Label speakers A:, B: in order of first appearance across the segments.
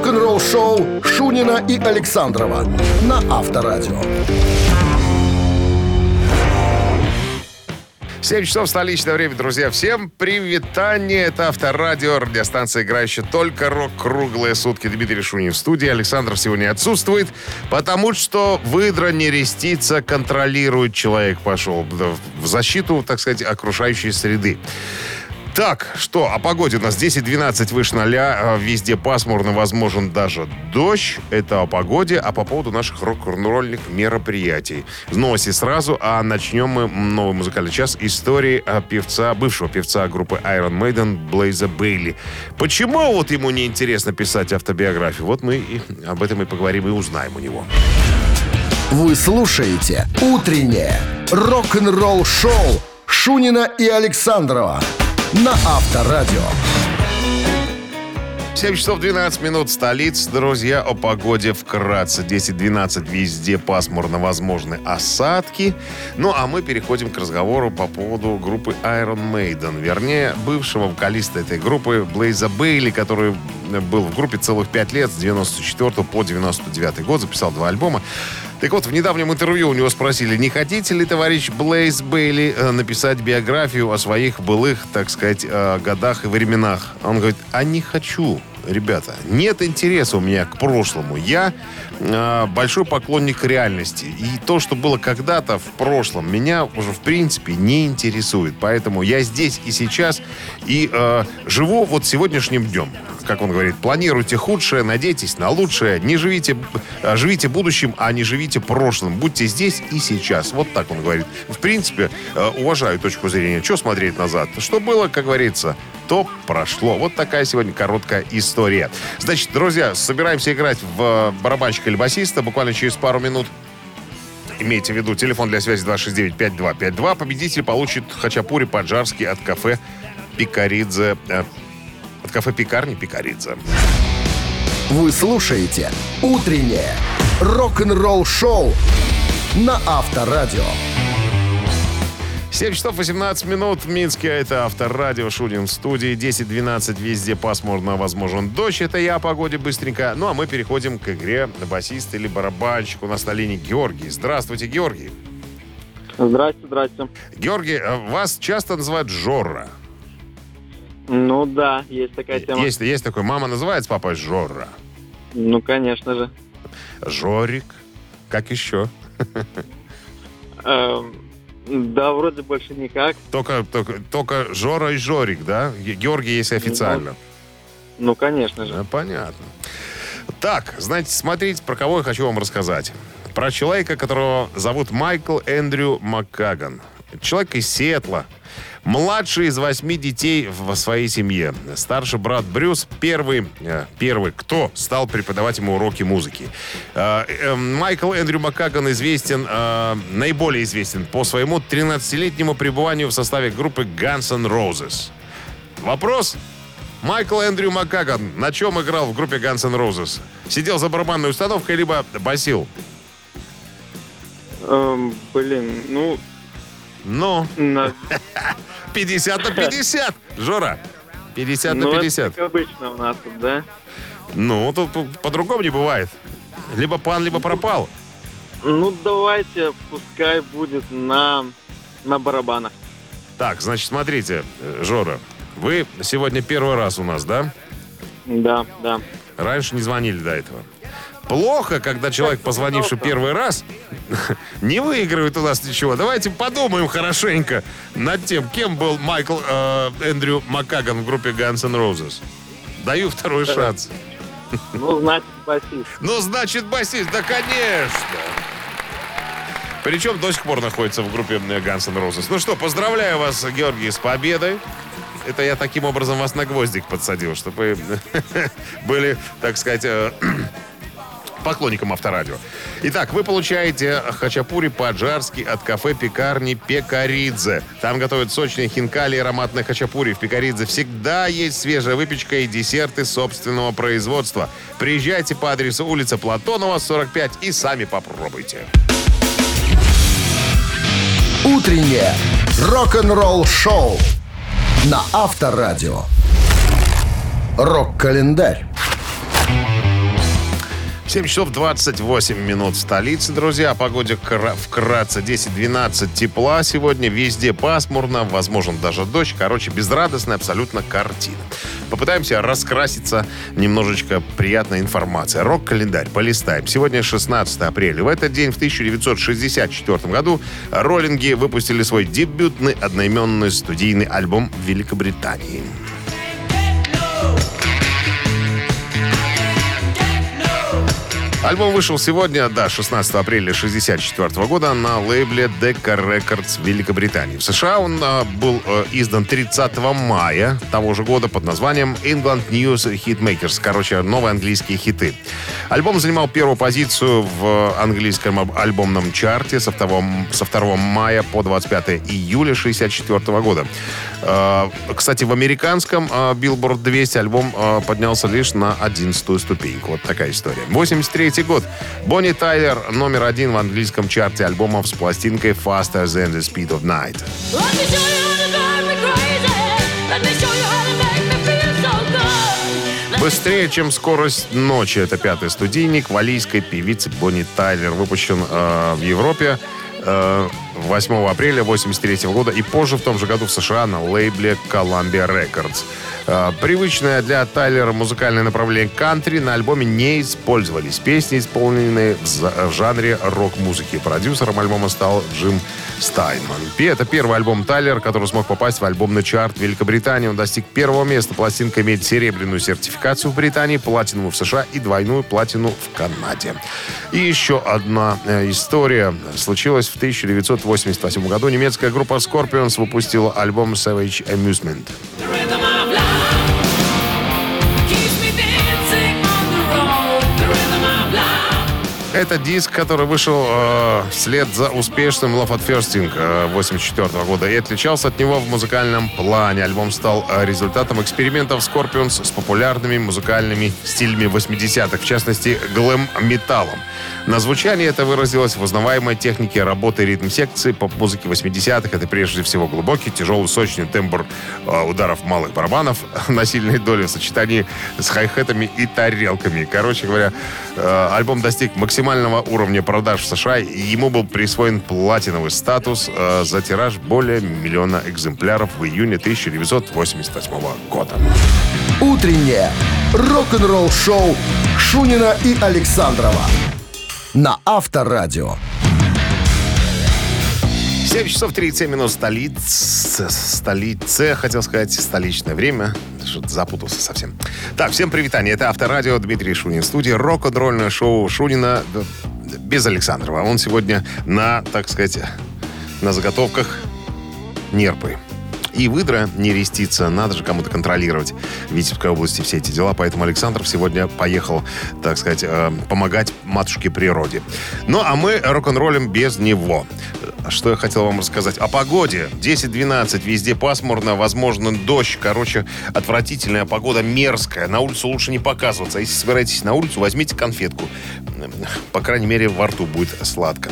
A: Рок-н-ролл-шоу Шунина и Александрова на Авторадио.
B: 7 часов столичное время, друзья. Всем привитание. Это Авторадио, радиостанция, играющая только рок круглые сутки. Дмитрий Шунин в студии. Александр сегодня отсутствует, потому что выдра не рестится, контролирует человек пошел в защиту, так сказать, окружающей среды. Так, что, о погоде у нас 10-12 выше 0, а везде пасмурно, возможен даже дождь. Это о погоде, а по поводу наших рок-н-ролльных мероприятий. Новости сразу, а начнем мы новый музыкальный час истории о певца, бывшего певца группы Iron Maiden Блейза Бейли. Почему вот ему не интересно писать автобиографию? Вот мы и об этом и поговорим и узнаем у него.
A: Вы слушаете «Утреннее рок-н-ролл-шоу» Шунина и Александрова на Авторадио.
B: 7 часов 12 минут столиц. Друзья, о погоде вкратце. 10-12 везде пасмурно возможны осадки. Ну, а мы переходим к разговору по поводу группы Iron Maiden. Вернее, бывшего вокалиста этой группы Блейза Бейли, который был в группе целых 5 лет, с 94 по 99 год, записал два альбома. Так вот, в недавнем интервью у него спросили, не хотите ли, товарищ Блейз Бейли, э, написать биографию о своих былых, так сказать, э, годах и временах? Он говорит, а не хочу, ребята. Нет интереса у меня к прошлому. Я э, большой поклонник реальности. И то, что было когда-то в прошлом, меня уже, в принципе, не интересует. Поэтому я здесь и сейчас и э, живу вот сегодняшним днем как он говорит, планируйте худшее, надейтесь на лучшее, не живите, а, живите будущим, а не живите прошлым. Будьте здесь и сейчас. Вот так он говорит. В принципе, э, уважаю точку зрения. Что смотреть назад? Что было, как говорится, то прошло. Вот такая сегодня короткая история. Значит, друзья, собираемся играть в барабанщика или басиста буквально через пару минут. Имейте в виду, телефон для связи 269-5252. Победитель получит хачапури по-джарски от кафе Пикаридзе э, от кафе-пекарни Пикаридзе.
A: Вы слушаете «Утреннее рок-н-ролл-шоу» на Авторадио.
B: 7 часов 18 минут в Минске. Это Авторадио Шунин в студии. 10-12 везде пасмурно, возможен дождь. Это я о погоде быстренько. Ну, а мы переходим к игре на басист или барабанщик. У нас на линии Георгий. Здравствуйте, Георгий.
C: Здрасте, здрасте.
B: Георгий, а вас часто называют Жорра.
C: Ну да, есть такая тема.
B: Есть, есть такой. Мама называет с папой Жора.
C: Ну, конечно же.
B: Жорик. Как еще?
C: Да, вроде больше никак.
B: Только, только, только Жора и Жорик, да? Георгий есть официально.
C: Ну, ну конечно же.
B: Да, понятно. Так, знаете, смотрите, про кого я хочу вам рассказать. Про человека, которого зовут Майкл Эндрю Маккаган. Человек из Сиэтла, Младший из восьми детей в своей семье. Старший брат Брюс первый, э, первый кто стал преподавать ему уроки музыки. Э, э, Майкл Эндрю Маккаган известен, наиболее известен по своему 13-летнему пребыванию в составе группы Guns N' Roses. Вопрос? Майкл Эндрю Маккаган на чем играл в группе Guns N' Roses? Сидел за барабанной установкой, либо басил?
C: Эм, блин, ну...
B: Ну?
C: На...
B: 50 на 50. Жора, 50
C: ну,
B: на 50.
C: как обычно у нас тут, да?
B: Ну, тут, тут по-другому не бывает. Либо пан, либо пропал.
C: Ну, давайте, пускай будет на, на барабанах.
B: Так, значит, смотрите, э, Жора, вы сегодня первый раз у нас, да?
C: Да, да.
B: Раньше не звонили до этого. Плохо, когда человек, позвонивший первый раз, не выигрывает у нас ничего. Давайте подумаем хорошенько над тем, кем был Майкл э, Эндрю Маккаган в группе Guns N' Roses. Даю второй шанс.
C: Ну, значит, басист.
B: Ну, значит, басист, да, конечно. Причем до сих пор находится в группе Guns N' Roses. Ну что, поздравляю вас, Георгий, с победой. Это я таким образом вас на гвоздик подсадил, чтобы были, так сказать, э, поклонникам Авторадио. Итак, вы получаете хачапури по-аджарски от кафе-пекарни Пекаридзе. Там готовят сочные хинкали и ароматные хачапури. В Пекаридзе всегда есть свежая выпечка и десерты собственного производства. Приезжайте по адресу улица Платонова, 45 и сами попробуйте.
A: Утреннее рок-н-ролл шоу на Авторадио. Рок-календарь.
B: 7 часов 28 минут в столице, друзья. О погоде вкратце 10-12 тепла сегодня. Везде пасмурно, возможен даже дождь. Короче, безрадостная абсолютно картина. Попытаемся раскраситься немножечко приятной информацией. Рок-календарь. Полистаем. Сегодня 16 апреля. В этот день, в 1964 году, роллинги выпустили свой дебютный одноименный студийный альбом в Великобритании. Альбом вышел сегодня, да, 16 апреля 1964 года на лейбле Decca Records Великобритании. В США он а, был а, издан 30 мая того же года под названием England News Hitmakers. Короче, новые английские хиты. Альбом занимал первую позицию в английском альбомном чарте со 2, со 2 мая по 25 июля 1964 года. А, кстати, в американском а, Billboard 200 альбом а, поднялся лишь на 11 ступеньку. Вот такая история. 83 год. Бонни Тайлер номер один в английском чарте альбомов с пластинкой Faster Than the Speed of Night. Быстрее, чем скорость ночи. Это пятый студийник валийской певицы Бонни Тайлер. Выпущен э, в Европе 8 апреля 1983 года и позже в том же году в США на лейбле Columbia Records. Э, привычное для Тайлера музыкальное направление кантри на альбоме не использовались. Песни, исполненные в жанре рок-музыки. Продюсером альбома стал Джим Стайнман. Это первый альбом Тайлера, который смог попасть в альбомный чарт Великобритании. Он достиг первого места. Пластинка имеет серебряную сертификацию в Британии, платину в США и двойную платину в Канаде. И еще одна э, история случилась в 1988 году. Немецкая группа Scorpions выпустила альбом Savage Amusement. Это диск, который вышел э, вслед за успешным Love at First Sting э, 84 года и отличался от него в музыкальном плане. Альбом стал э, результатом экспериментов Scorpions с популярными музыкальными стилями 80-х, в частности, глэм-металлом. На звучании это выразилось в узнаваемой технике работы ритм-секции поп-музыки 80-х. Это прежде всего глубокий, тяжелый, сочный тембр э, ударов малых барабанов на сильной доле в сочетании с хай-хетами и тарелками. Короче говоря, э, альбом достиг максимального уровня продаж в США, ему был присвоен платиновый статус э, за тираж более миллиона экземпляров в июне 1988 года.
A: Утреннее рок-н-ролл-шоу Шунина и Александрова на Авторадио.
B: 7 часов 37 минут столица, столице, хотел сказать, столичное время. Что-то запутался совсем. Так, всем привитание. Это Авторадио, Дмитрий Шунин. Студия рок-н-ролльное шоу Шунина без Александрова. Он сегодня на, так сказать, на заготовках нерпы. И выдра не рестится, надо же кому-то контролировать в Витебской области все эти дела. Поэтому Александров сегодня поехал, так сказать, э, помогать матушке природе. Ну, а мы рок-н-роллим без него. Что я хотел вам рассказать? О погоде. 10-12, везде пасмурно, возможно, дождь. Короче, отвратительная погода, мерзкая. На улицу лучше не показываться. А если собираетесь на улицу, возьмите конфетку. По крайней мере, во рту будет сладко.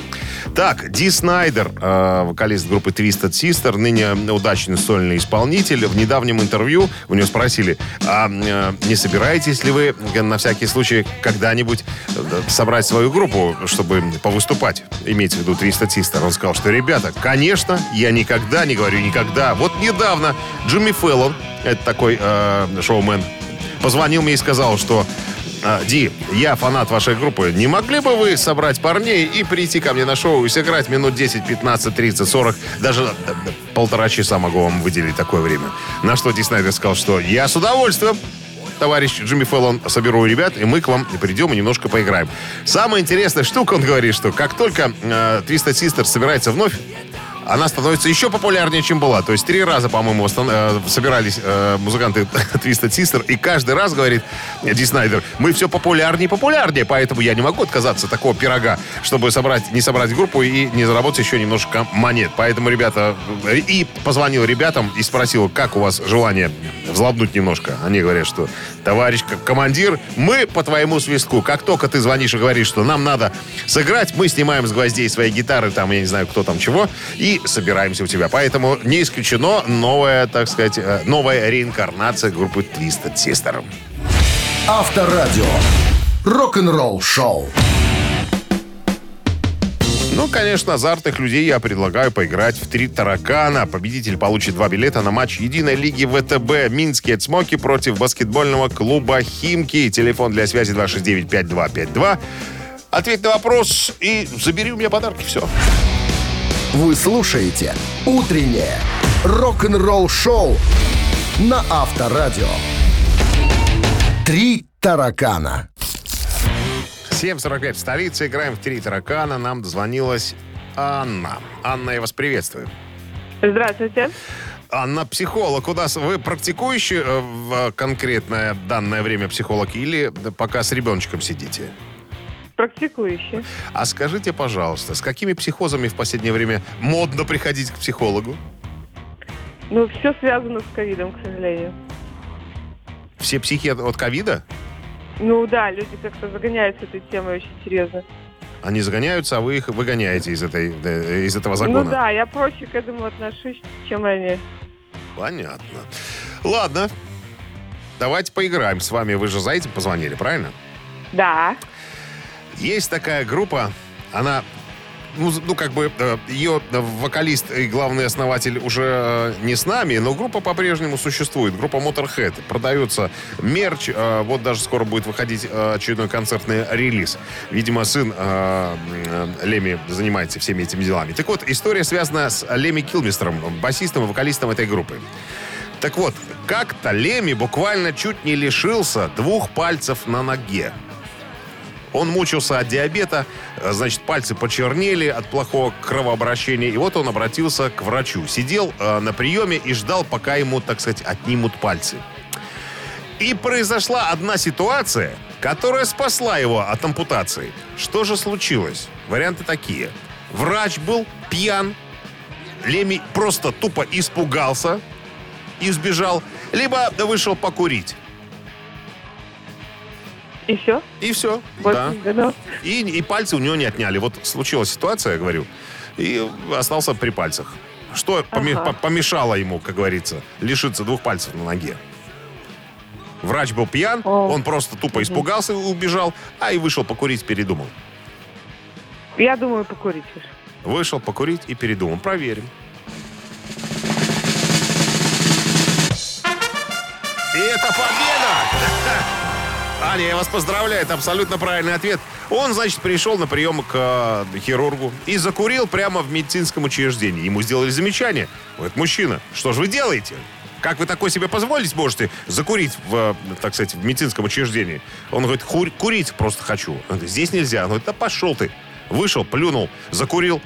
B: Так, Ди Снайдер, э, вокалист группы Twisted Sister, ныне удачный сольный исполнитель. В недавнем интервью у него спросили, а э, не собираетесь ли вы на всякий случай когда-нибудь э, собрать свою группу, чтобы повыступать? Имеется в виду Twisted Sister. Он сказал, что, ребята, конечно, я никогда не говорю никогда. Вот недавно Джимми Феллон, это такой э, шоумен, позвонил мне и сказал, что а, Ди, я фанат вашей группы. Не могли бы вы собрать парней и прийти ко мне на шоу и сыграть минут 10, 15, 30, 40, даже полтора часа могу вам выделить такое время. На что Ди Снайдер сказал, что я с удовольствием товарищ Джимми Фэллон, соберу ребят, и мы к вам придем и немножко поиграем. Самая интересная штука, он говорит, что как только э, Twisted Sister собирается вновь, она становится еще популярнее, чем была. То есть три раза, по-моему, э, собирались э, музыканты Twisted Sister, и каждый раз, говорит Ди Снайдер, мы все популярнее и популярнее, поэтому я не могу отказаться от такого пирога, чтобы собрать, не собрать группу и не заработать еще немножко монет. Поэтому, ребята, и позвонил ребятам и спросил, как у вас желание взлобнуть немножко. Они говорят, что товарищ командир, мы по твоему свистку. Как только ты звонишь и говоришь, что нам надо сыграть, мы снимаем с гвоздей свои гитары, там, я не знаю, кто там чего, и собираемся у тебя. Поэтому не исключено новая, так сказать, э, новая реинкарнация группы Twisted Sister.
A: Авторадио. Рок-н-ролл шоу.
B: Ну, конечно, азартных людей я предлагаю поиграть в «Три таракана». Победитель получит два билета на матч единой лиги ВТБ «Минские цмоки» против баскетбольного клуба «Химки». Телефон для связи 269-5252. Ответь на вопрос и забери у меня подарки. Все.
A: Вы слушаете «Утреннее рок-н-ролл-шоу» на Авторадио. «Три таракана».
B: 7.45 в столице. Играем в «Три таракана». Нам дозвонилась Анна. Анна, я вас приветствую.
D: Здравствуйте.
B: Анна, психолог. У нас вы практикующий э, в конкретное данное время психолог или пока с ребеночком сидите?
D: Практикующий.
B: А скажите, пожалуйста, с какими психозами в последнее время модно приходить к психологу?
D: Ну, все связано с ковидом, к сожалению.
B: Все психи от ковида?
D: Ну да, люди как-то загоняются этой темой очень серьезно.
B: Они загоняются, а вы их выгоняете из, этой, из этого закона?
D: Ну да, я проще к этому отношусь, чем они.
B: Понятно. Ладно. Давайте поиграем с вами. Вы же за этим позвонили, правильно?
D: Да.
B: Есть такая группа, она, ну, ну, как бы, э, ее э, вокалист и главный основатель уже э, не с нами, но группа по-прежнему существует. Группа Motorhead. Продается мерч. вот даже скоро будет выходить очередной концертный релиз. Видимо, сын Леми занимается всеми этими делами. Так вот, история связана с Леми Килмистером, басистом и вокалистом этой группы. Так вот, как-то Леми буквально чуть не лишился двух пальцев на ноге. Он мучился от диабета, э, значит, пальцы почернели от плохого кровообращения. И вот он обратился к врачу. Сидел э, на приеме и ждал, пока ему, так сказать, отнимут пальцы. И произошла одна ситуация, которая спасла его от ампутации. Что же случилось? Варианты такие. Врач был пьян, Леми просто тупо испугался и сбежал, либо вышел покурить.
D: И все?
B: И все. Да. И, и пальцы у него не отняли. Вот случилась ситуация, я говорю, и остался при пальцах. Что
D: Ага.
B: по- помешало ему, как говорится, лишиться двух пальцев на ноге? Врач был пьян,
D: О.
B: он просто тупо испугался и убежал, а и вышел покурить, передумал.
D: Я думаю, покурить.
B: Вышел покурить и передумал. Проверим. И это победа! Аня, я вас поздравляю, это абсолютно правильный ответ. Он, значит, пришел на прием к э, хирургу и закурил прямо в медицинском учреждении. Ему сделали замечание. Говорит, мужчина, что же вы делаете? Как вы такое себе позволить можете закурить в, так сказать, в медицинском учреждении? Он говорит, «Хур- курить просто хочу. Он говорит, здесь нельзя. Он говорит, да пошел ты. Вышел, плюнул, закурил,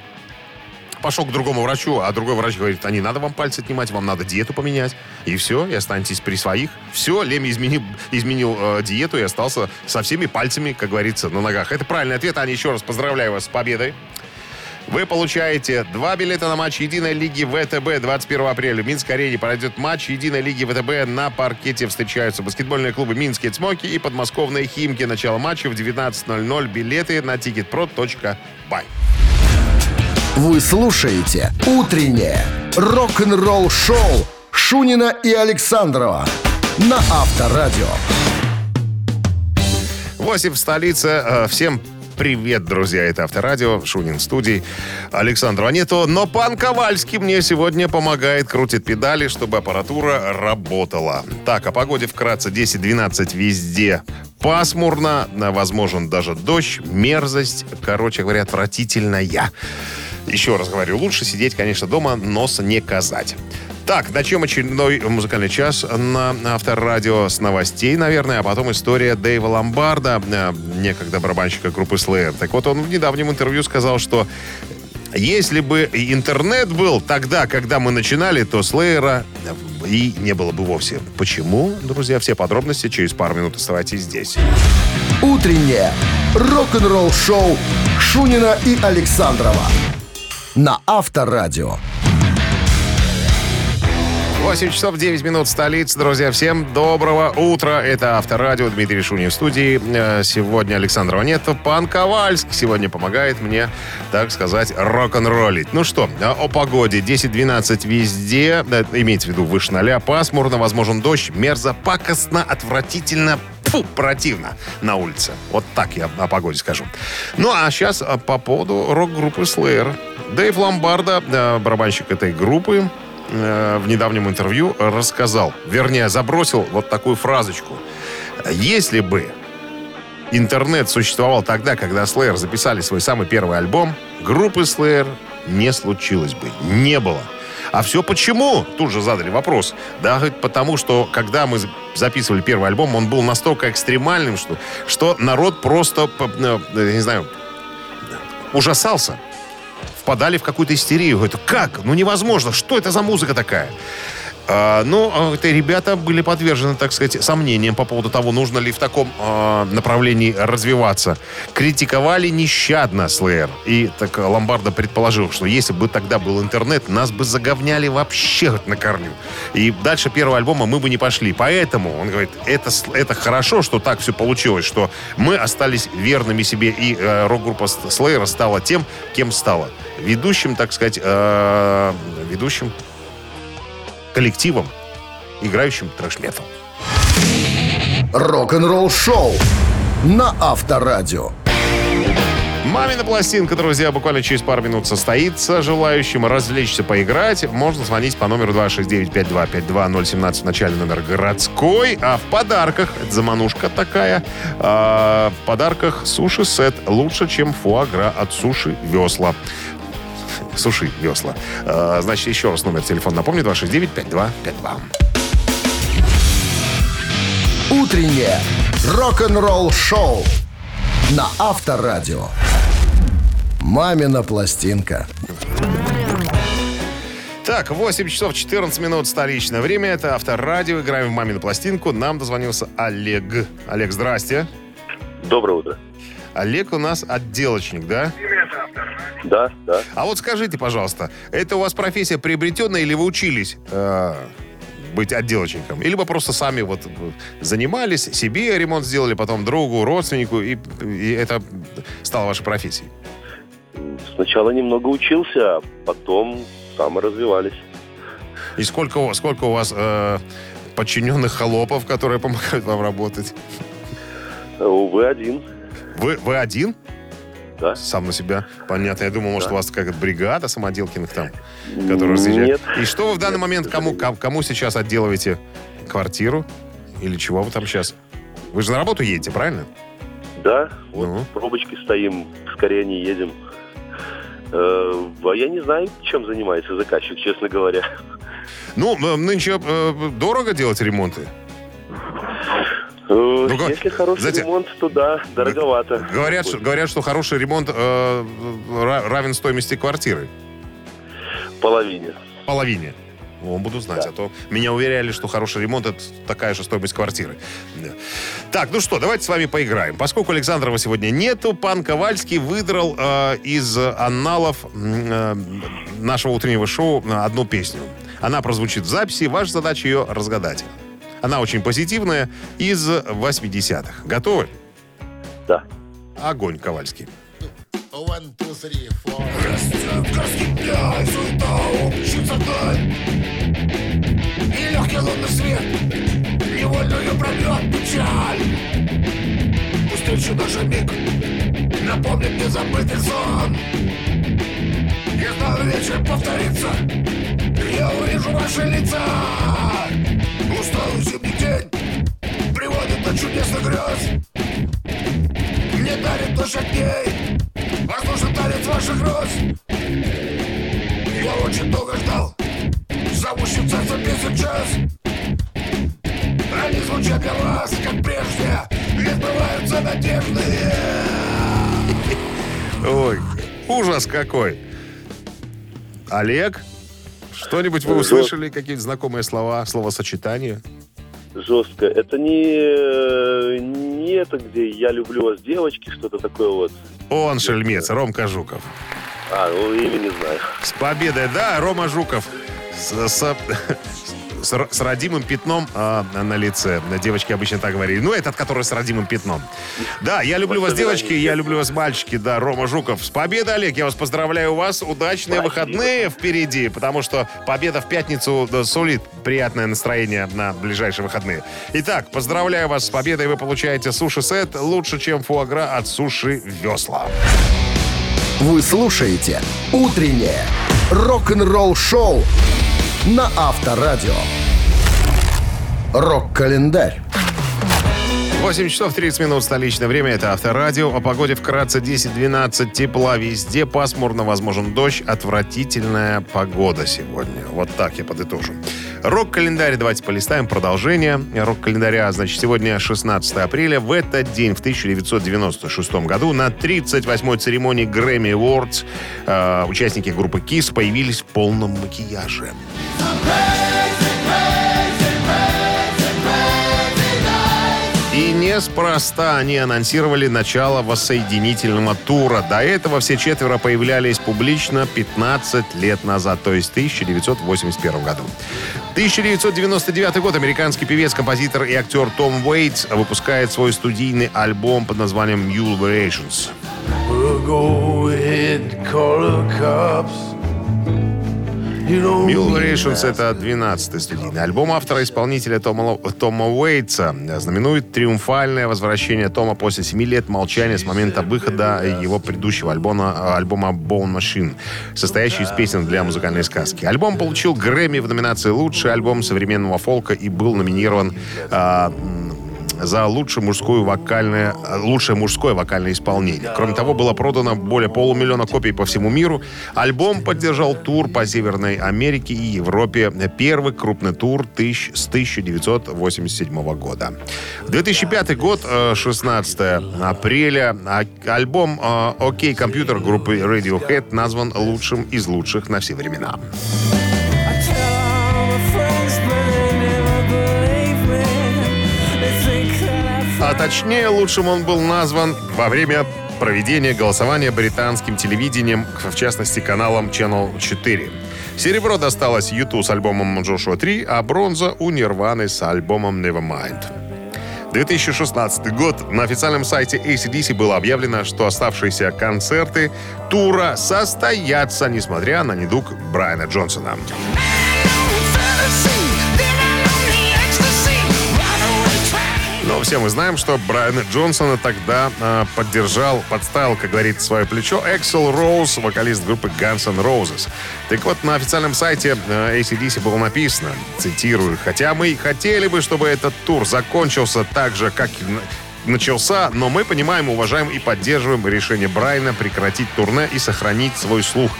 B: пошел к другому врачу, а другой врач говорит, а не надо вам пальцы отнимать, вам надо диету поменять. И все, и останетесь при своих. Все, Леми изменил, изменил э, диету и остался со всеми пальцами, как говорится, на ногах. Это правильный ответ, Аня, еще раз поздравляю вас с победой. Вы получаете два билета на матч Единой лиги ВТБ 21 апреля. В Минской арене пройдет матч Единой лиги ВТБ. На паркете встречаются баскетбольные клубы Минские Цмоки и подмосковные Химки. Начало матча в 19.00. Билеты на ticketpro.by.
A: Вы слушаете «Утреннее рок-н-ролл-шоу» Шунина и Александрова на Авторадио.
B: 8 в столице. Э, Всем привет, друзья. Это Авторадио, Шунин студии. Александрова нету, но пан Ковальский мне сегодня помогает, крутит педали, чтобы аппаратура работала. Так, о погоде вкратце 10-12 везде. Пасмурно, возможен даже дождь, мерзость, короче говоря, отвратительная. Еще раз говорю, лучше сидеть, конечно, дома, носа не казать. Так, начнем очередной музыкальный час на Авторадио с новостей, наверное, а потом история Дэйва Ломбарда, э, некогда барабанщика группы Slayer. Так вот, он в недавнем интервью сказал, что если бы интернет был тогда, когда мы начинали, то Слеера и не было бы вовсе. Почему? Друзья, все подробности через пару минут оставайтесь здесь.
A: «Утреннее рок-н-ролл-шоу» Шунина и Александрова на Авторадио.
B: 8 часов 9 минут столиц. Друзья, всем доброго утра. Это Авторадио. Дмитрий Шунин в студии. Э, Сегодня Александрова нет. Пан Ковальск сегодня помогает мне, так сказать, рок-н-роллить. Ну что, о погоде. 10-12 везде. Э, Имеется в виду выше ноля. Пасмурно, возможен дождь. Мерзо, пакостно, отвратительно. Фу, противно на улице. Вот так я о погоде скажу. Ну, а сейчас по поводу рок-группы Slayer. Дэйв Ломбарда, э, барабанщик этой группы, э, в недавнем интервью рассказал, вернее, забросил вот такую фразочку. Если бы интернет существовал тогда, когда Slayer записали свой самый первый альбом, группы Slayer не случилось бы, не было. А все почему? Тут же задали вопрос. Да, потому что, когда мы записывали первый альбом, он был настолько экстремальным, что, что народ просто, э, не знаю, ужасался. Впадали в какую-то истерию. Это как? Ну невозможно. Что это за музыка такая? А, ну, а, это ребята были подвержены, так сказать, сомнениям по поводу того, нужно ли в таком э, направлении развиваться. Критиковали нещадно Слэйр. И так Ломбардо предположил, что если бы тогда был интернет, нас бы заговняли вообще на корню. И дальше первого альбома мы бы не пошли. Поэтому, он говорит, это, это хорошо, что так все получилось, что мы остались верными себе, и э, рок-группа Слэйра стала тем, кем стала. Ведущим, так сказать, э, ведущим коллективом, играющим трэш-метал.
A: Рок-н-ролл шоу на Авторадио.
B: Мамина пластинка, друзья, буквально через пару минут состоится. Желающим развлечься, поиграть, можно звонить по номеру 269-5252-017 в начале номер городской. А в подарках, это заманушка такая, а, в подарках суши-сет лучше, чем фуагра от суши весла суши весла. А, значит, еще раз номер телефона напомню, 269-5252.
A: Утреннее рок-н-ролл шоу на Авторадио. «Мамина пластинка».
B: Так, 8 часов 14 минут столичное время. Это Авторадио. Играем в «Мамину пластинку». Нам дозвонился Олег. Олег, здрасте.
E: Доброе утро.
B: Олег у нас отделочник, да?
E: Да, да.
B: А вот скажите, пожалуйста, это у вас профессия приобретенная или вы учились э, быть отделочником? Или вы просто сами вот занимались, себе ремонт сделали, потом другу, родственнику, и, и это стало вашей профессией?
E: Сначала немного учился, а потом сам развивались.
B: И сколько, сколько у вас э, подчиненных холопов, которые помогают вам работать?
E: Увы, один.
B: Вы, вы один?
E: Да.
B: Сам на себя? Понятно. Я думал, может, да. у вас какая-то бригада самоделкиных там, которая разъезжает.
E: Нет.
B: И что вы в данный
E: Нет,
B: момент, кому, кому сейчас отделываете квартиру? Или чего вы там сейчас? Вы же на работу едете, правильно?
E: Да. Вот ну. пробочки стоим, скорее не едем. Э, а я не знаю, чем занимается заказчик, честно говоря.
B: Ну, нынче э, дорого делать ремонты?
E: Ну, Если хороший знаете, ремонт, то да, дороговато.
B: Говорят, что, говорят, что хороший ремонт э, равен стоимости квартиры.
E: Половине.
B: Половине. О, буду знать, да. а то меня уверяли, что хороший ремонт это такая же стоимость квартиры. Так, ну что, давайте с вами поиграем. Поскольку Александрова сегодня нету, пан Ковальский выдрал э, из анналов э, нашего утреннего шоу одну песню. Она прозвучит в записи, ваша задача ее разгадать. Она очень позитивная, из 80-х. Готовы?
E: Да.
B: Огонь, Ковальский.
F: One, two, three, four. И легкий лунный свет невольную пробьет печаль. Встречу даже миг напомнит мне забытый сон. Я знаю, вечер повторится, я увижу ваши лица. Усталый зимний день Приводит до чудесных грез Мне дарит ночь огней Воздушный танец ваших роз. Я очень долго ждал. Зовущий царство песен час Они звучат для вас, как прежде. Не сбываются надежды.
B: Ой, ужас какой. Олег? Что-нибудь вы услышали, какие-то знакомые слова, словосочетания?
E: Жестко. Это не, не это, где я люблю вас, девочки, что-то такое вот.
B: Он шельмец, Ромка Жуков.
E: А, ну или не знаю.
B: С победой, да, Рома Жуков. С, с, с, с родимым пятном э, на лице. Девочки обычно так говорили. Ну, этот, который с родимым пятном. Да, я люблю вас, девочки, я люблю вас, мальчики. Да, Рома Жуков. С победой, Олег. Я вас поздравляю. У вас удачные
E: Спасибо.
B: выходные впереди, потому что победа в пятницу да, сулит приятное настроение на ближайшие выходные. Итак, поздравляю вас с победой. Вы получаете суши-сет лучше, чем фуагра от суши весла.
A: Вы слушаете «Утреннее рок-н-ролл-шоу» на Авторадио. Рок-календарь.
B: 8 часов 30 минут столичное время. Это Авторадио. О погоде вкратце 10-12 тепла. Везде пасмурно, возможен дождь. Отвратительная погода сегодня. Вот так я подытожу. Рок-календарь. Давайте полистаем. Продолжение рок-календаря. Значит, сегодня 16 апреля. В этот день, в 1996 году, на 38-й церемонии Grammy Awards э, участники группы KISS появились в полном макияже. Неспроста они анонсировали начало воссоединительного тура. До этого все четверо появлялись публично 15 лет назад, то есть в 1981 году. 1999 год американский певец, композитор и актер Том Уэйтс выпускает свой студийный альбом под названием Mule Variations. Mule Variations — это 12-й студийный альбом автора-исполнителя Тома, Тома Уэйтса. Знаменует триумфальное возвращение Тома после 7 лет молчания с момента выхода его предыдущего альбома, альбома Bone Machine, состоящий из песен для музыкальной сказки. Альбом получил Грэмми в номинации «Лучший альбом современного фолка» и был номинирован а, за лучшее мужское вокальное, лучшее мужское вокальное исполнение. Кроме того, было продано более полумиллиона копий по всему миру. Альбом поддержал тур по Северной Америке и Европе. Первый крупный тур тысяч, с 1987 года. 2005 год, э, 16 апреля, а- альбом э, «Окей, компьютер» группы Radiohead назван лучшим из лучших на все времена. А точнее, лучшим он был назван во время проведения голосования британским телевидением, в частности, каналом Channel 4. Серебро досталось Юту с альбомом Joshua 3, а бронза у Нирваны с альбомом Nevermind. 2016 год. На официальном сайте ACDC было объявлено, что оставшиеся концерты тура состоятся, несмотря на недуг Брайана Джонсона. Все мы знаем, что Брайана Джонсона тогда э, поддержал, подставил, как говорится, свое плечо Эксел Роуз, вокалист группы Guns N' Roses. Так вот, на официальном сайте э, ACDC было написано, цитирую, «Хотя мы и хотели бы, чтобы этот тур закончился так же, как и на- начался, но мы понимаем, уважаем и поддерживаем решение Брайана прекратить турне и сохранить свой слух»,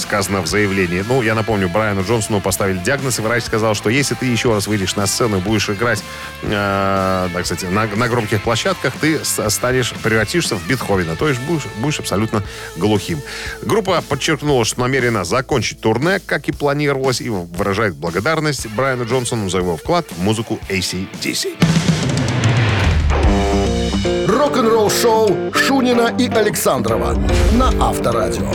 B: сказано в заявлении. Ну, я напомню, Брайану Джонсону поставили диагноз, и врач сказал, что если ты еще раз выйдешь на сцену и будешь играть, э, да, кстати, на, на громких площадках, ты станешь, превратишься в Бетховена, то есть будешь, будешь абсолютно глухим. Группа подчеркнула, что намерена закончить турне, как и планировалось, и выражает благодарность Брайану Джонсону за его вклад в музыку AC/DC.
A: Рок-н-ролл-шоу Шунина и Александрова на Авторадио.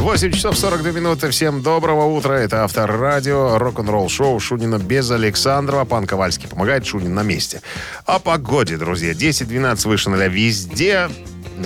B: 8 часов 42 минуты. Всем доброго утра. Это Авторадио, рок-н-ролл шоу Шунина без Александрова. Пан Ковальский помогает, Шунин на месте. О погоде, друзья. 10-12 выше ноля везде.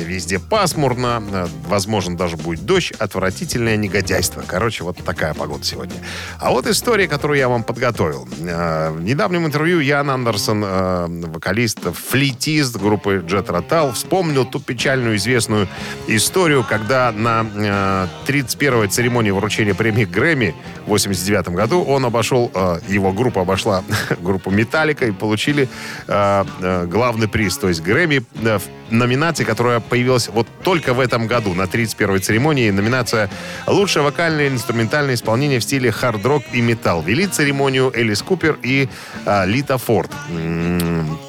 B: Везде пасмурно, э, возможно, даже будет дождь, отвратительное негодяйство. Короче, вот такая погода сегодня. А вот история, которую я вам подготовил. Э, В недавнем интервью Ян Андерсон, э, вокалист, флейтист группы Jet Rotal, вспомнил ту печальную известную историю, когда на э, 31-й церемонии вручения премии Грэмми в 89 году он обошел, его группа обошла группу Металлика и получили главный приз, то есть Грэмми в номинации, которая появилась вот только в этом году, на 31-й церемонии. Номинация «Лучшее вокальное и инструментальное исполнение в стиле хард-рок и металл». Вели церемонию Элис Купер и э, Лита Форд.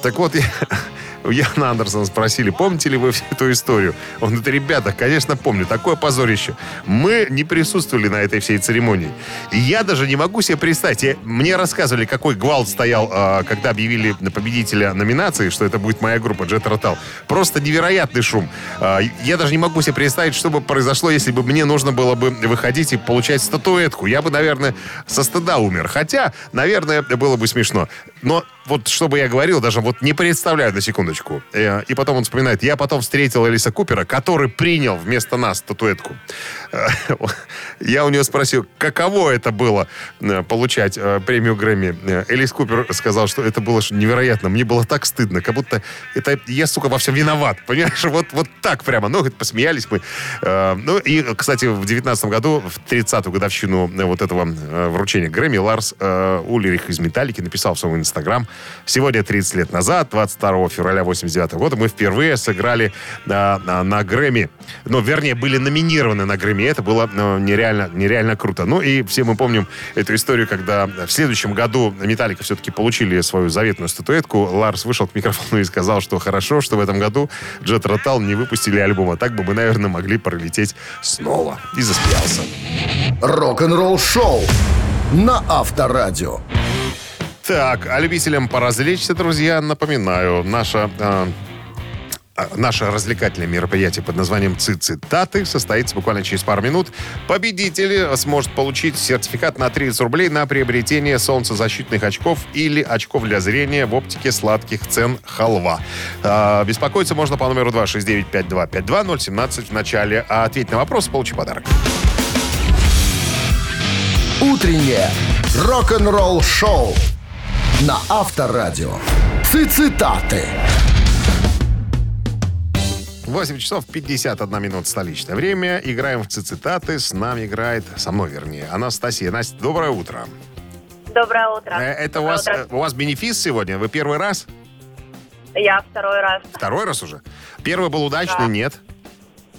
B: Так вот, я- Яна Андерсона спросили, помните ли вы всю эту историю? Он говорит, ребята, конечно, помню, такое позорище. Мы не присутствовали на этой всей церемонии. Я даже не могу себе представить. Мне рассказывали, какой гвалт стоял, а, когда объявили победителя номинации, что это будет моя группа Jet Rotal. Просто невероятный шум. А, я даже не могу себе представить, что бы произошло, если бы мне нужно было бы выходить и получать статуэтку. Я бы, наверное, со стыда умер. Хотя, наверное, было бы смешно. Но вот что бы я говорил, даже вот не представляю на секундочку. Э, И потом он вспоминает, я потом встретил Элиса Купера, который принял вместо нас статуэтку. Э, Я у него спросил, каково это было э, получать премию Грэмми. Элис Купер сказал, что это было невероятно. Мне было так стыдно, как будто это я, сука, во всем виноват. Понимаешь, вот, вот так прямо. Ну, посмеялись мы. Ну, и, кстати, в 19 году, в 30-ю годовщину вот этого вручения Грэмми, Ларс Ульрих из «Металлики» написал в своем инстаграм, сегодня 30 лет назад, 22 февраля 89 года, мы впервые сыграли на, на, на Грэмми. Ну, вернее, были номинированы на Грэмми. Это было ну, нереально, нереально круто. Ну, и все мы помним эту историю, когда в следующем году «Металлика» все-таки получили свою заветную статуэтку. Ларс вышел к микрофону и сказал, что хорошо, что в этом году Джет Ротал не выпустили альбома. Так бы мы, наверное, могли пролететь снова. И засмеялся.
A: Рок-н-ролл шоу на Авторадио.
B: Так, а любителям поразвлечься, друзья, напоминаю, наша... э, а, Наше развлекательное мероприятие под названием «Цитаты» состоится буквально через пару минут. Победитель сможет получить сертификат на 30 рублей на приобретение солнцезащитных очков или очков для зрения в оптике сладких цен «Халва». А, Беспокоиться можно по номеру 269-5252-017 в начале. А ответь на вопрос, получи подарок.
A: Утреннее рок-н-ролл шоу на Авторадио. Цитаты.
B: 8 часов 51 минут столичное время. Играем в цитаты. С нами играет, со мной вернее, Анастасия. Настя, доброе утро.
G: Доброе утро.
B: Э, Это у вас,
G: утро.
B: э, у вас бенефис сегодня? Вы первый раз?
G: Я второй раз.
B: Второй раз уже? Первый был удачный?
G: Да.
B: Нет?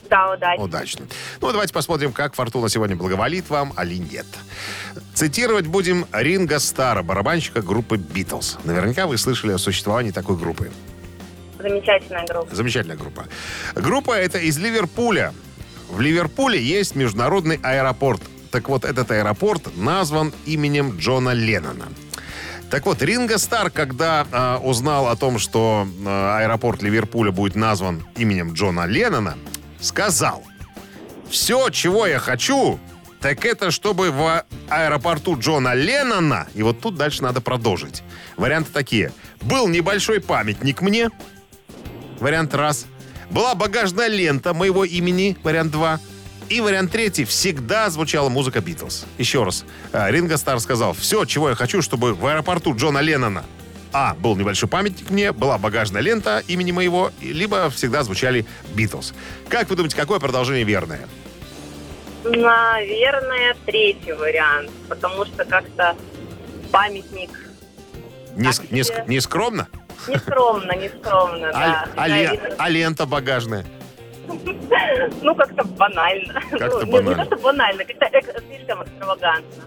G: Да, удачи.
B: Удачный. Ну, давайте посмотрим, как Фортуна сегодня благоволит вам, али нет. Цитировать будем Ринга Стара, барабанщика группы «Битлз». Наверняка вы слышали о существовании такой группы.
G: Замечательная группа.
B: Замечательная группа. Группа эта из Ливерпуля. В Ливерпуле есть международный аэропорт. Так вот, этот аэропорт назван именем Джона Леннона. Так вот, Ринго Стар, когда э, узнал о том, что э, аэропорт Ливерпуля будет назван именем Джона Леннона, сказал, все, чего я хочу, так это чтобы в аэропорту Джона Леннона, и вот тут дальше надо продолжить. Варианты такие. Был небольшой памятник мне, вариант раз. Была багажная лента моего имени, вариант два. И вариант третий. Всегда звучала музыка Битлз. Еще раз. А, Ринго Стар сказал, все, чего я хочу, чтобы в аэропорту Джона Леннона а. Был небольшой памятник мне, была багажная лента имени моего, либо всегда звучали Битлз. Как вы думаете, какое продолжение верное?
G: Наверное, третий вариант. Потому что как-то памятник
B: Не,
G: Так
B: не,
G: себе.
B: не скромно?
G: нескромно, нескромно,
B: А,
G: да.
B: а
G: Да,
B: ле-
G: и-
B: а лента багажная?
G: Ну, как-то банально.
B: Как-то
G: ну, не-
B: банально.
G: Не, то, что банально, как-то слишком экстравагантно.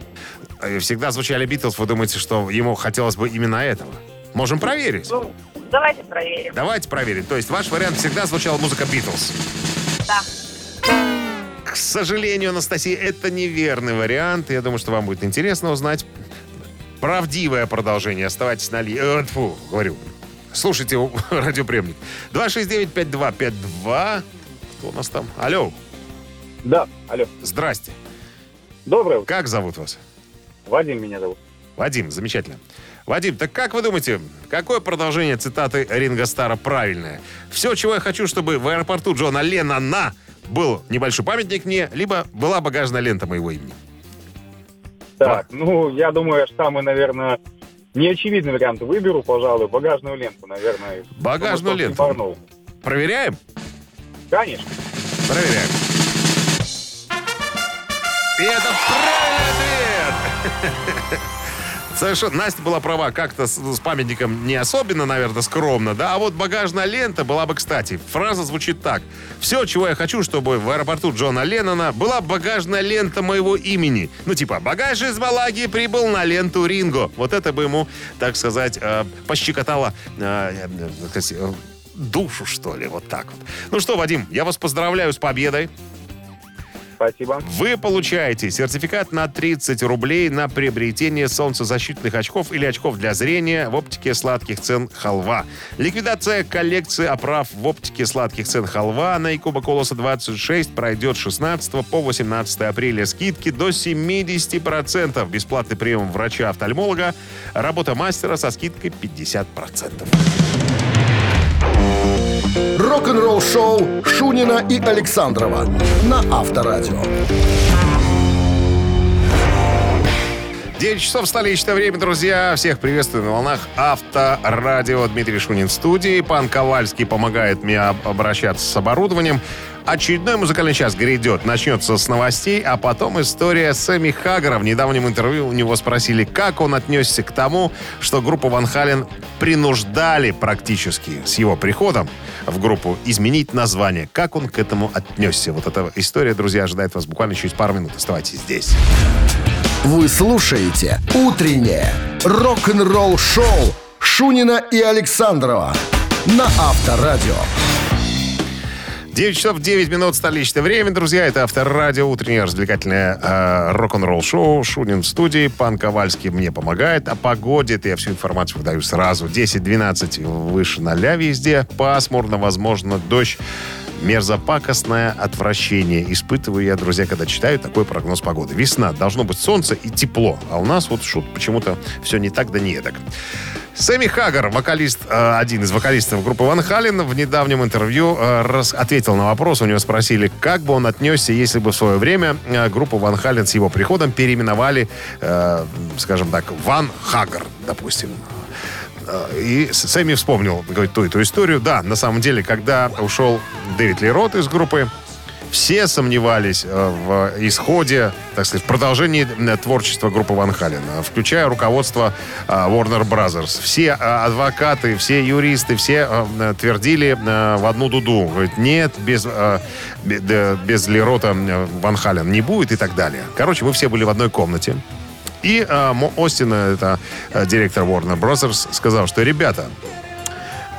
B: Э, Всегда звучали Битлз. Вы думаете, что ему хотелось бы именно этого? Можем проверить.
G: Ну, давайте проверим.
B: Давайте проверим. То есть ваш вариант всегда звучала музыка Битлз.
G: Да.
B: К сожалению, Анастасия, это неверный вариант. Я думаю, что вам будет интересно узнать правдивое продолжение. Оставайтесь на ли... э, тьфу, говорю. Слушайте радиоприемник. 269-5252. Кто у нас там? Алло.
C: Да, алло.
B: Здрасте.
C: Доброе утро.
B: Как зовут вас?
C: Вадим меня зовут.
B: Вадим, замечательно. Вадим, так как вы думаете, какое продолжение цитаты Ринга Стара правильное? Все, чего я хочу, чтобы в аэропорту Джона Леннона был небольшой памятник мне, либо была багажная лента моего имени.
C: Так, ну, я думаю, что самый, наверное, неочевидный вариант выберу, пожалуй, багажную ленту, наверное.
B: Багажную ленту. Проверяем?
C: Конечно.
B: Проверяем. И это правильный ответ! Совершенно. Настя была права, как-то с, с памятником не особенно, наверное, скромно, да, а вот багажная лента была бы кстати. Фраза звучит так. Все, чего я хочу, чтобы в аэропорту Джона Леннона была багажная лента моего имени. Ну, типа, багаж из Малаги прибыл на ленту Ринго. Вот это бы ему, так сказать, э, пощекотало э, э, э, душу, что ли, вот так вот. Ну что, Вадим, я вас поздравляю с победой.
C: Спасибо.
B: Вы получаете сертификат на 30 рублей на приобретение солнцезащитных очков или очков для зрения в оптике сладких цен «Халва». Ликвидация коллекции оправ в оптике сладких цен «Халва» на Якуба Колоса 26 пройдет 16 по 18 апреля. Скидки до 70%. Бесплатный прием врача-офтальмолога. Работа мастера со скидкой 50%.
A: Рок-н-ролл шоу Шунина и Александрова на Авторадио.
B: 9 часов столичное время, друзья. Всех приветствую на волнах Авторадио. Дмитрий Шунин в студии. Пан Ковальский помогает мне об- обращаться с оборудованием. Очередной музыкальный час грядет. Начнется с новостей, а потом история Сэмми Хаггара. В недавнем интервью у него спросили, как он отнесся к тому, что группу Ван Хален принуждали практически с его приходом в группу изменить название. Как он к этому отнесся? Вот эта история, друзья, ожидает вас буквально через пару минут. Оставайтесь здесь.
A: Вы слушаете «Утреннее рок-н-ролл-шоу» Шунина и Александрова на Авторадио.
B: 9 часов 9 минут столичное время, друзья. Это Авторадио, утреннее развлекательное э, рок-н-ролл шоу. Шунин в студии, пан Ковальский мне помогает. О погоде это я всю информацию выдаю сразу. 10-12 выше 0 везде. Пасмурно, возможно, дождь. Мерзопакостное отвращение испытываю я, друзья, когда читаю такой прогноз погоды. Весна, должно быть солнце и тепло. А у нас вот шут, почему-то все не так да не так. Сэмми Хаггар, вокалист, э, один из вокалистов группы Ван Хален, в недавнем интервью э, раз- ответил на вопрос. У него спросили, как бы он отнесся, если бы в свое время э, группу Ван Хален с его приходом переименовали, скажем так, Ван Хаггар, допустим. И Сэмми вспомнил, говорит, ту эту историю. Да, на самом деле, когда ушел Дэвид Ли Рот из группы, все сомневались э, в исходе, так сказать, в продолжении э, творчества группы Ван Хален, э, включая руководство Warner Brothers. Все адвокаты, все юристы, все твердили в одну дуду. Говорит, нет, без, без Лерота Ван Хален не будет и так далее. Короче, мы все были в одной комнате. И э, Мо это э, директор Warner Brothers, сказал, что, ребята,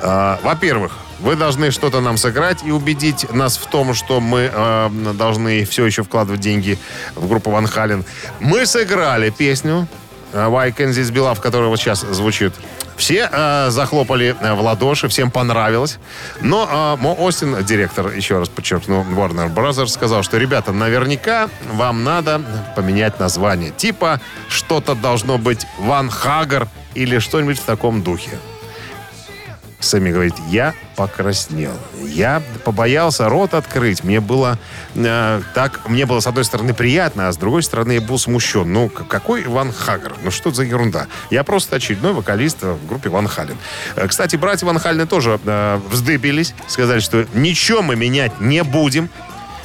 B: э, во-первых, вы должны что-то нам сыграть и убедить нас в том, что мы э, должны все еще вкладывать деньги в группу Ван Хален. Мы сыграли песню Why This Be Love, вот сейчас звучит. Все э, захлопали э, в ладоши, всем понравилось. Но э, Мо Остин, директор, еще раз подчеркну, Warner Brothers, сказал, что, ребята, наверняка вам надо поменять название. Типа что-то должно быть Ван Хагар или что-нибудь в таком духе. Сэмми говорит, я покраснел. Я побоялся рот открыть. Мне было э, так, мне было с одной стороны приятно, а с другой стороны я был смущен. Ну, какой Ван Хагер? Ну, что за ерунда? Я просто очередной вокалист в группе Ван Хален. Э, Кстати, братья Ван Халены тоже э, вздыбились, сказали, что ничего мы менять не будем.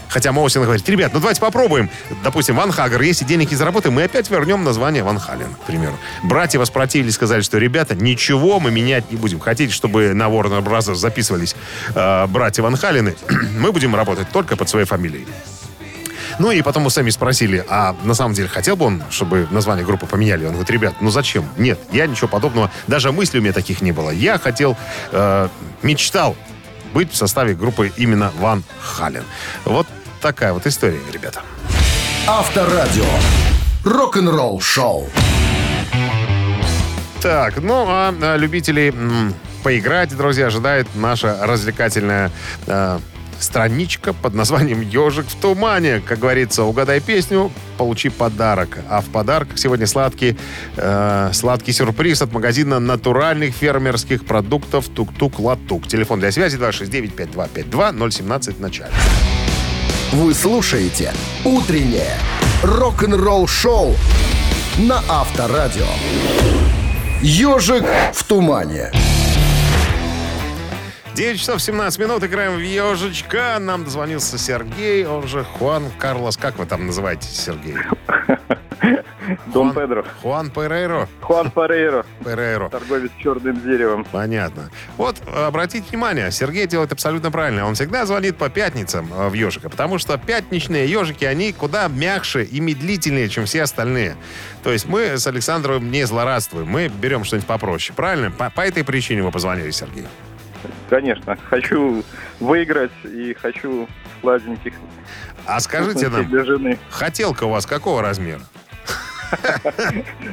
B: Хотя Моусин говорит, ребят, ну давайте попробуем. Допустим, Ван Хагер, если денег не заработаем, мы опять вернем название Ван Хален, к примеру. Братья воспротивились, сказали, что, ребята, ничего мы менять не будем. Хотите, чтобы на Warner Brothers записывались э, братья Ван Халены, мы будем работать только под своей фамилией. Ну и потом мы сами спросили, а на самом деле хотел бы он, чтобы название группы поменяли? Он говорит, ребят, ну зачем? Нет, я ничего подобного, даже мыслей у меня таких не было. Я хотел, э, мечтал быть в составе группы именно Ван Хален. Вот такая вот история, ребята.
A: Авторадио. Рок-н-ролл шоу.
B: Так, ну а, а, любителей м, поиграть, друзья, ожидает наша развлекательная э, страничка под названием «Ежик в тумане». Как говорится, угадай песню, получи подарок. А в подарок сегодня сладкий, э, сладкий сюрприз от магазина натуральных фермерских продуктов «Тук-тук-латук». Телефон для связи 269-5252, 017 в начале.
A: Вы слушаете «Утреннее рок-н-ролл шоу» на Авторадио. «Ежик в тумане».
B: 9 часов 17 минут, играем в ежечка. Нам дозвонился Сергей, он же Хуан Карлос. Как вы там называете, Сергей?
H: Дон
B: Хуан-
H: Педро.
B: Хуан Перейро?
H: Хуан Парейро,
B: Перейро.
H: торговец черным деревом.
B: Понятно. Вот, обратите внимание, Сергей делает абсолютно правильно. Он всегда звонит по пятницам э, в ежика, потому что пятничные ежики, они куда мягче и медлительнее, чем все остальные. То есть мы с Александром не злорадствуем, мы берем что-нибудь попроще. Правильно? По, по этой причине вы позвонили, Сергей.
H: Конечно. Хочу выиграть и хочу сладеньких
B: А скажите нам,
H: для жены.
B: хотелка у вас какого размера?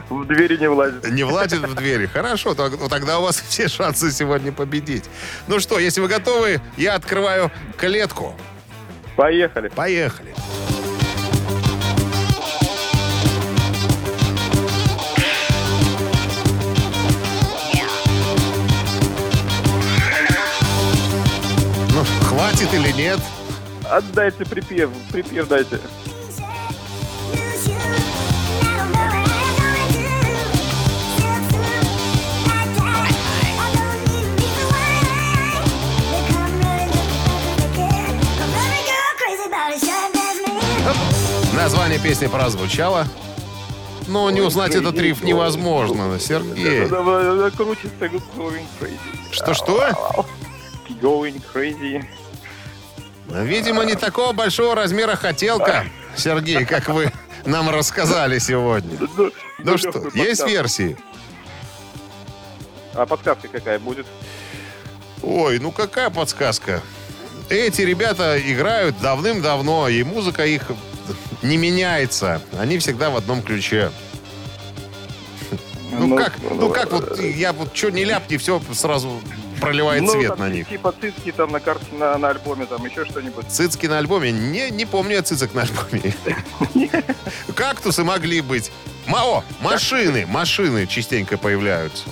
H: В двери не влазит.
B: Не влазит в двери. Хорошо, ну, тогда у вас все шансы сегодня победить. Ну что, если вы готовы, я открываю клетку.
H: Поехали.
B: Поехали. Ну, или нет?
H: Отдайте припев. Припев дайте.
B: Название песни прозвучало. Но не узнать этот риф невозможно, Сергей.
H: Крутится going crazy.
B: Что-что?
H: Going crazy.
B: Видимо, не такого большого размера хотелка, Сергей, как вы нам рассказали сегодня.
H: Ну,
B: Ну что,
H: легкую
B: есть
H: подсказку.
B: версии?
H: А подсказка какая будет?
B: Ой, ну какая подсказка? Эти ребята играют давным-давно, и музыка их не меняется. Они всегда в одном ключе. Ну, как, ну как вот, я вот что не ляпни, все сразу проливает
H: ну,
B: свет
H: там
B: на них.
H: Типа цицки там на карте, на, на альбоме, там еще что-нибудь.
B: Цицки на альбоме? Не, не помню я цицок на альбоме. Кактусы могли быть. Мао, машины, машины частенько появляются.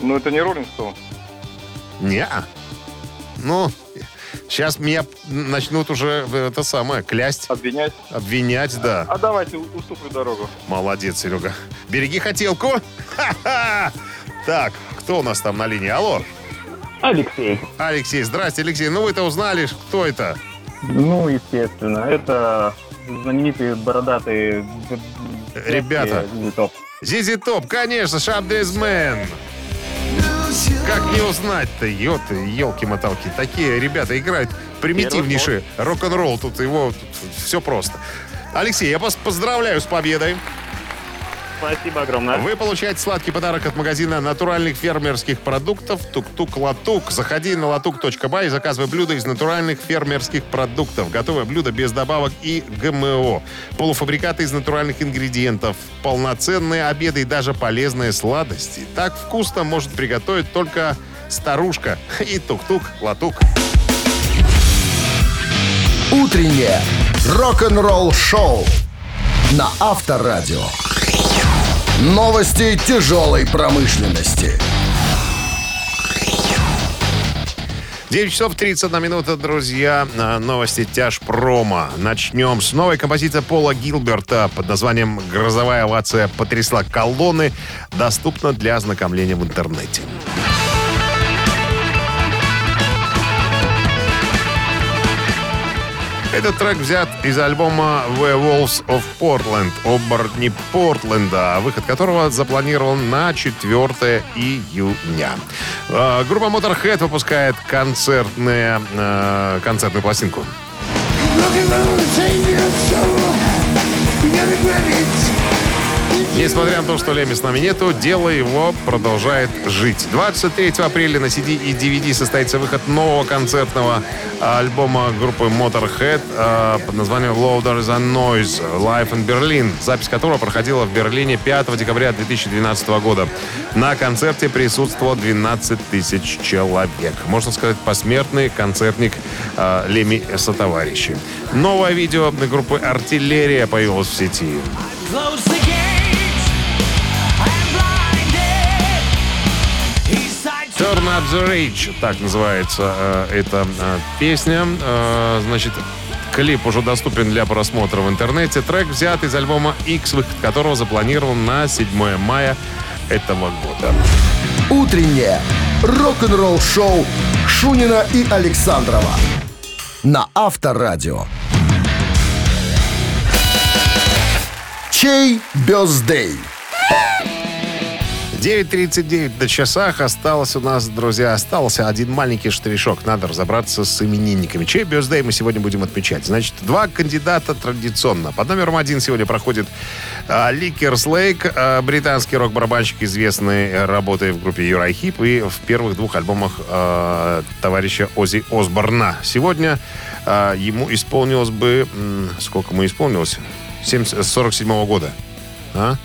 H: Ну, это не Роллинг Стоун.
B: Не. Ну, сейчас меня начнут уже э, это самое клясть,
H: Обвинять.
B: обвинять, да.
H: А давайте уступлю дорогу.
B: Молодец, Серега. Береги хотелку. Ха-ха! Так, кто у нас там на линии? Алло,
I: Алексей.
B: Алексей. Здрасте, Алексей. Ну вы-то узнали, кто это?
I: Ну, естественно, это знаменитые бородатые
B: Ребята.
I: детские топ.
B: Зизи Топ, конечно, Шабдезмен. Как не узнать-то, ёты, елки-моталки. Такие ребята играют примитивнейший рок-н-ролл. Тут его все просто. Алексей, я вас поздравляю с победой.
I: Спасибо огромное.
B: Вы получаете сладкий подарок от магазина натуральных фермерских продуктов «Тук-тук-латук». Заходи на латук.бай и заказывай блюда из натуральных фермерских продуктов. Готовое блюдо без добавок и ГМО. Полуфабрикаты из натуральных ингредиентов. Полноценные обеды и даже полезные сладости. Так вкусно может приготовить только старушка. И тук-тук-латук.
A: Утреннее рок-н-ролл-шоу на Авторадио. Новости тяжелой промышленности.
B: 9 часов 31 минута, друзья. А, Новости тяжпрома. Начнем с новой композиции Пола Гилберта под названием «Грозовая овация потрясла колонны». Доступна для ознакомления в интернете. Этот трек взят из альбома Werewolves of Portland, оборотни Портленда, выход которого запланирован на 4 июня. Э, Группа Motorhead выпускает концертные, э, концертную пластинку. Несмотря на то, что Леми с нами нету, дело его продолжает жить. 23 апреля на CD и DVD состоится выход нового концертного альбома группы Motorhead э, под названием Louder Than Noise Live in Berlin, запись которого проходила в Берлине 5 декабря 2012 года. На концерте присутствовало 12 тысяч человек. Можно сказать, посмертный концертник э, Леми сотоварищи. Новое видео группы Артиллерия появилось в сети. Turn Up the Rage, так называется э, эта э, песня. Э, значит, клип уже доступен для просмотра в интернете. Трек взят из альбома X, выход которого запланирован на 7 мая этого года.
A: Утреннее рок-н-ролл-шоу Шунина и Александрова на Авторадио. Чей бездей?
B: 9.39 на часах. Осталось у нас, друзья, остался один маленький штришок. Надо разобраться с именинниками. Чей birthday мы сегодня будем отмечать? Значит, два кандидата традиционно. Под номером один сегодня проходит Ли Керслейк, британский рок-барабанщик, известный работой в группе Uriah Heep и в первых двух альбомах э, товарища Оззи Осборна. Сегодня э, ему исполнилось бы... Сколько ему исполнилось? 70 47 года. А?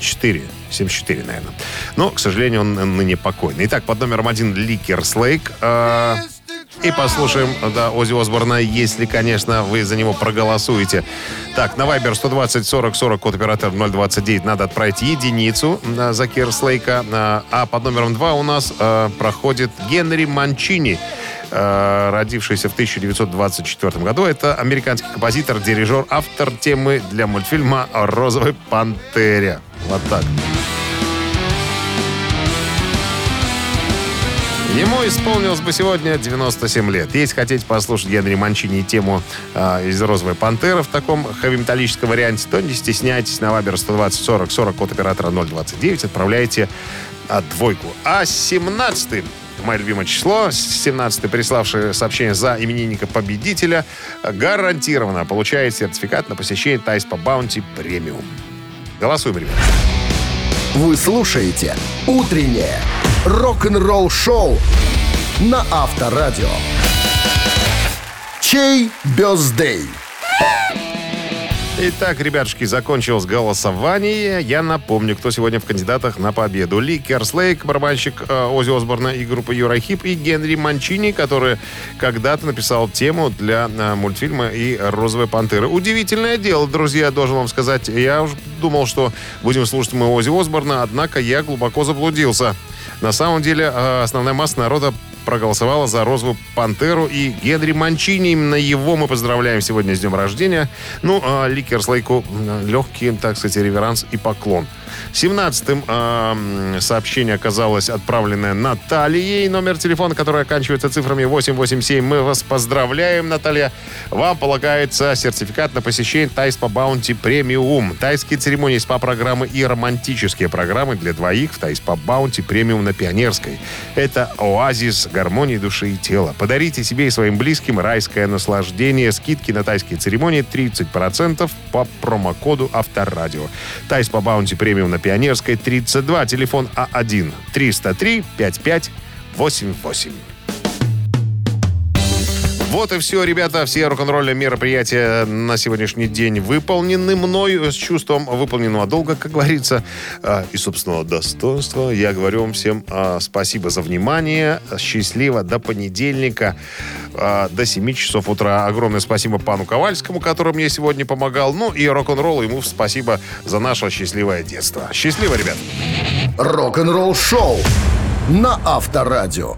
B: 74. 74, наверное. Но, к сожалению, он ныне покойный. Итак, под номером один Ли Керслейк. Э, и послушаем, да, Оззи Осборна, если, конечно, вы за него проголосуете. Так, на Viber 120 40 40, код оператор 029, надо отправить единицу на за Керслейка. А, а под номером 2 у нас э, проходит Генри Манчини, э, родившийся в 1924 году. Это американский композитор, дирижер, автор темы для мультфильма о «Розовой пантере». Вот так. Ему исполнилось бы сегодня 97 лет. Если хотите послушать Генри Манчини тему э, из «Розовой пантеры» в таком хэви-металлическом варианте, то не стесняйтесь. На Вабер 120 40 40 код оператора 029 отправляйте а, двойку. А 17 мое любимое число, 17 приславший сообщение за именинника победителя, гарантированно получает сертификат на посещение Тай-спа Баунти премиум. Голосуем, ребят.
A: Вы слушаете «Утреннее рок-н-ролл-шоу» на Авторадио. Чей birthday?
B: Итак, ребятушки, закончилось голосование. Я напомню, кто сегодня в кандидатах на победу. Ли Керслейк, барабанщик э, Оззи Осборна и группы Uriah Heep, и Генри Манчини, который когда-то написал тему для э, мультфильма и «Розовой пантеры». Удивительное дело, друзья, должен вам сказать. Я уж думал, что будем слушать мы Ози Осборна, однако я глубоко заблудился. На самом деле, э, основная масса народа проголосовала за «Розовую пантеру» и Генри Манчини. Именно его мы поздравляем сегодня с днем рождения. Ну, а Ликерслейку легкий, так сказать, реверанс и поклон. 17-м э, сообщение оказалось отправленное Натальей. Номер телефона, который оканчивается цифрами 887. Мы вас поздравляем, Наталья. Вам полагается сертификат на посещение Тай-спа Баунти Премиум. Тайские церемонии СПА-программы и романтические программы для двоих в Тай-спа Баунти Премиум на Пионерской. Это оазис гармонии души и тела. Подарите себе и своим близким райское наслаждение. Скидки на тайские церемонии 30% по промокоду Авторадио. Тай-спа Баунти Премиум на Пионерской 32. Телефон А А1 303 55 88. Вот и все, ребята. Все рок-н-ролльные мероприятия на сегодняшний день выполнены мной с чувством выполненного долга, как говорится, а, и собственного достоинства. Я говорю вам всем а, спасибо за внимание. Счастливо. До понедельника. а, До 7 часов утра. Огромное спасибо пану Ковальскому, который мне сегодня помогал. Ну и рок-н-ролл ему спасибо за наше счастливое детство. Счастливо, ребят.
A: Рок-н-ролл-шоу на Авторадио.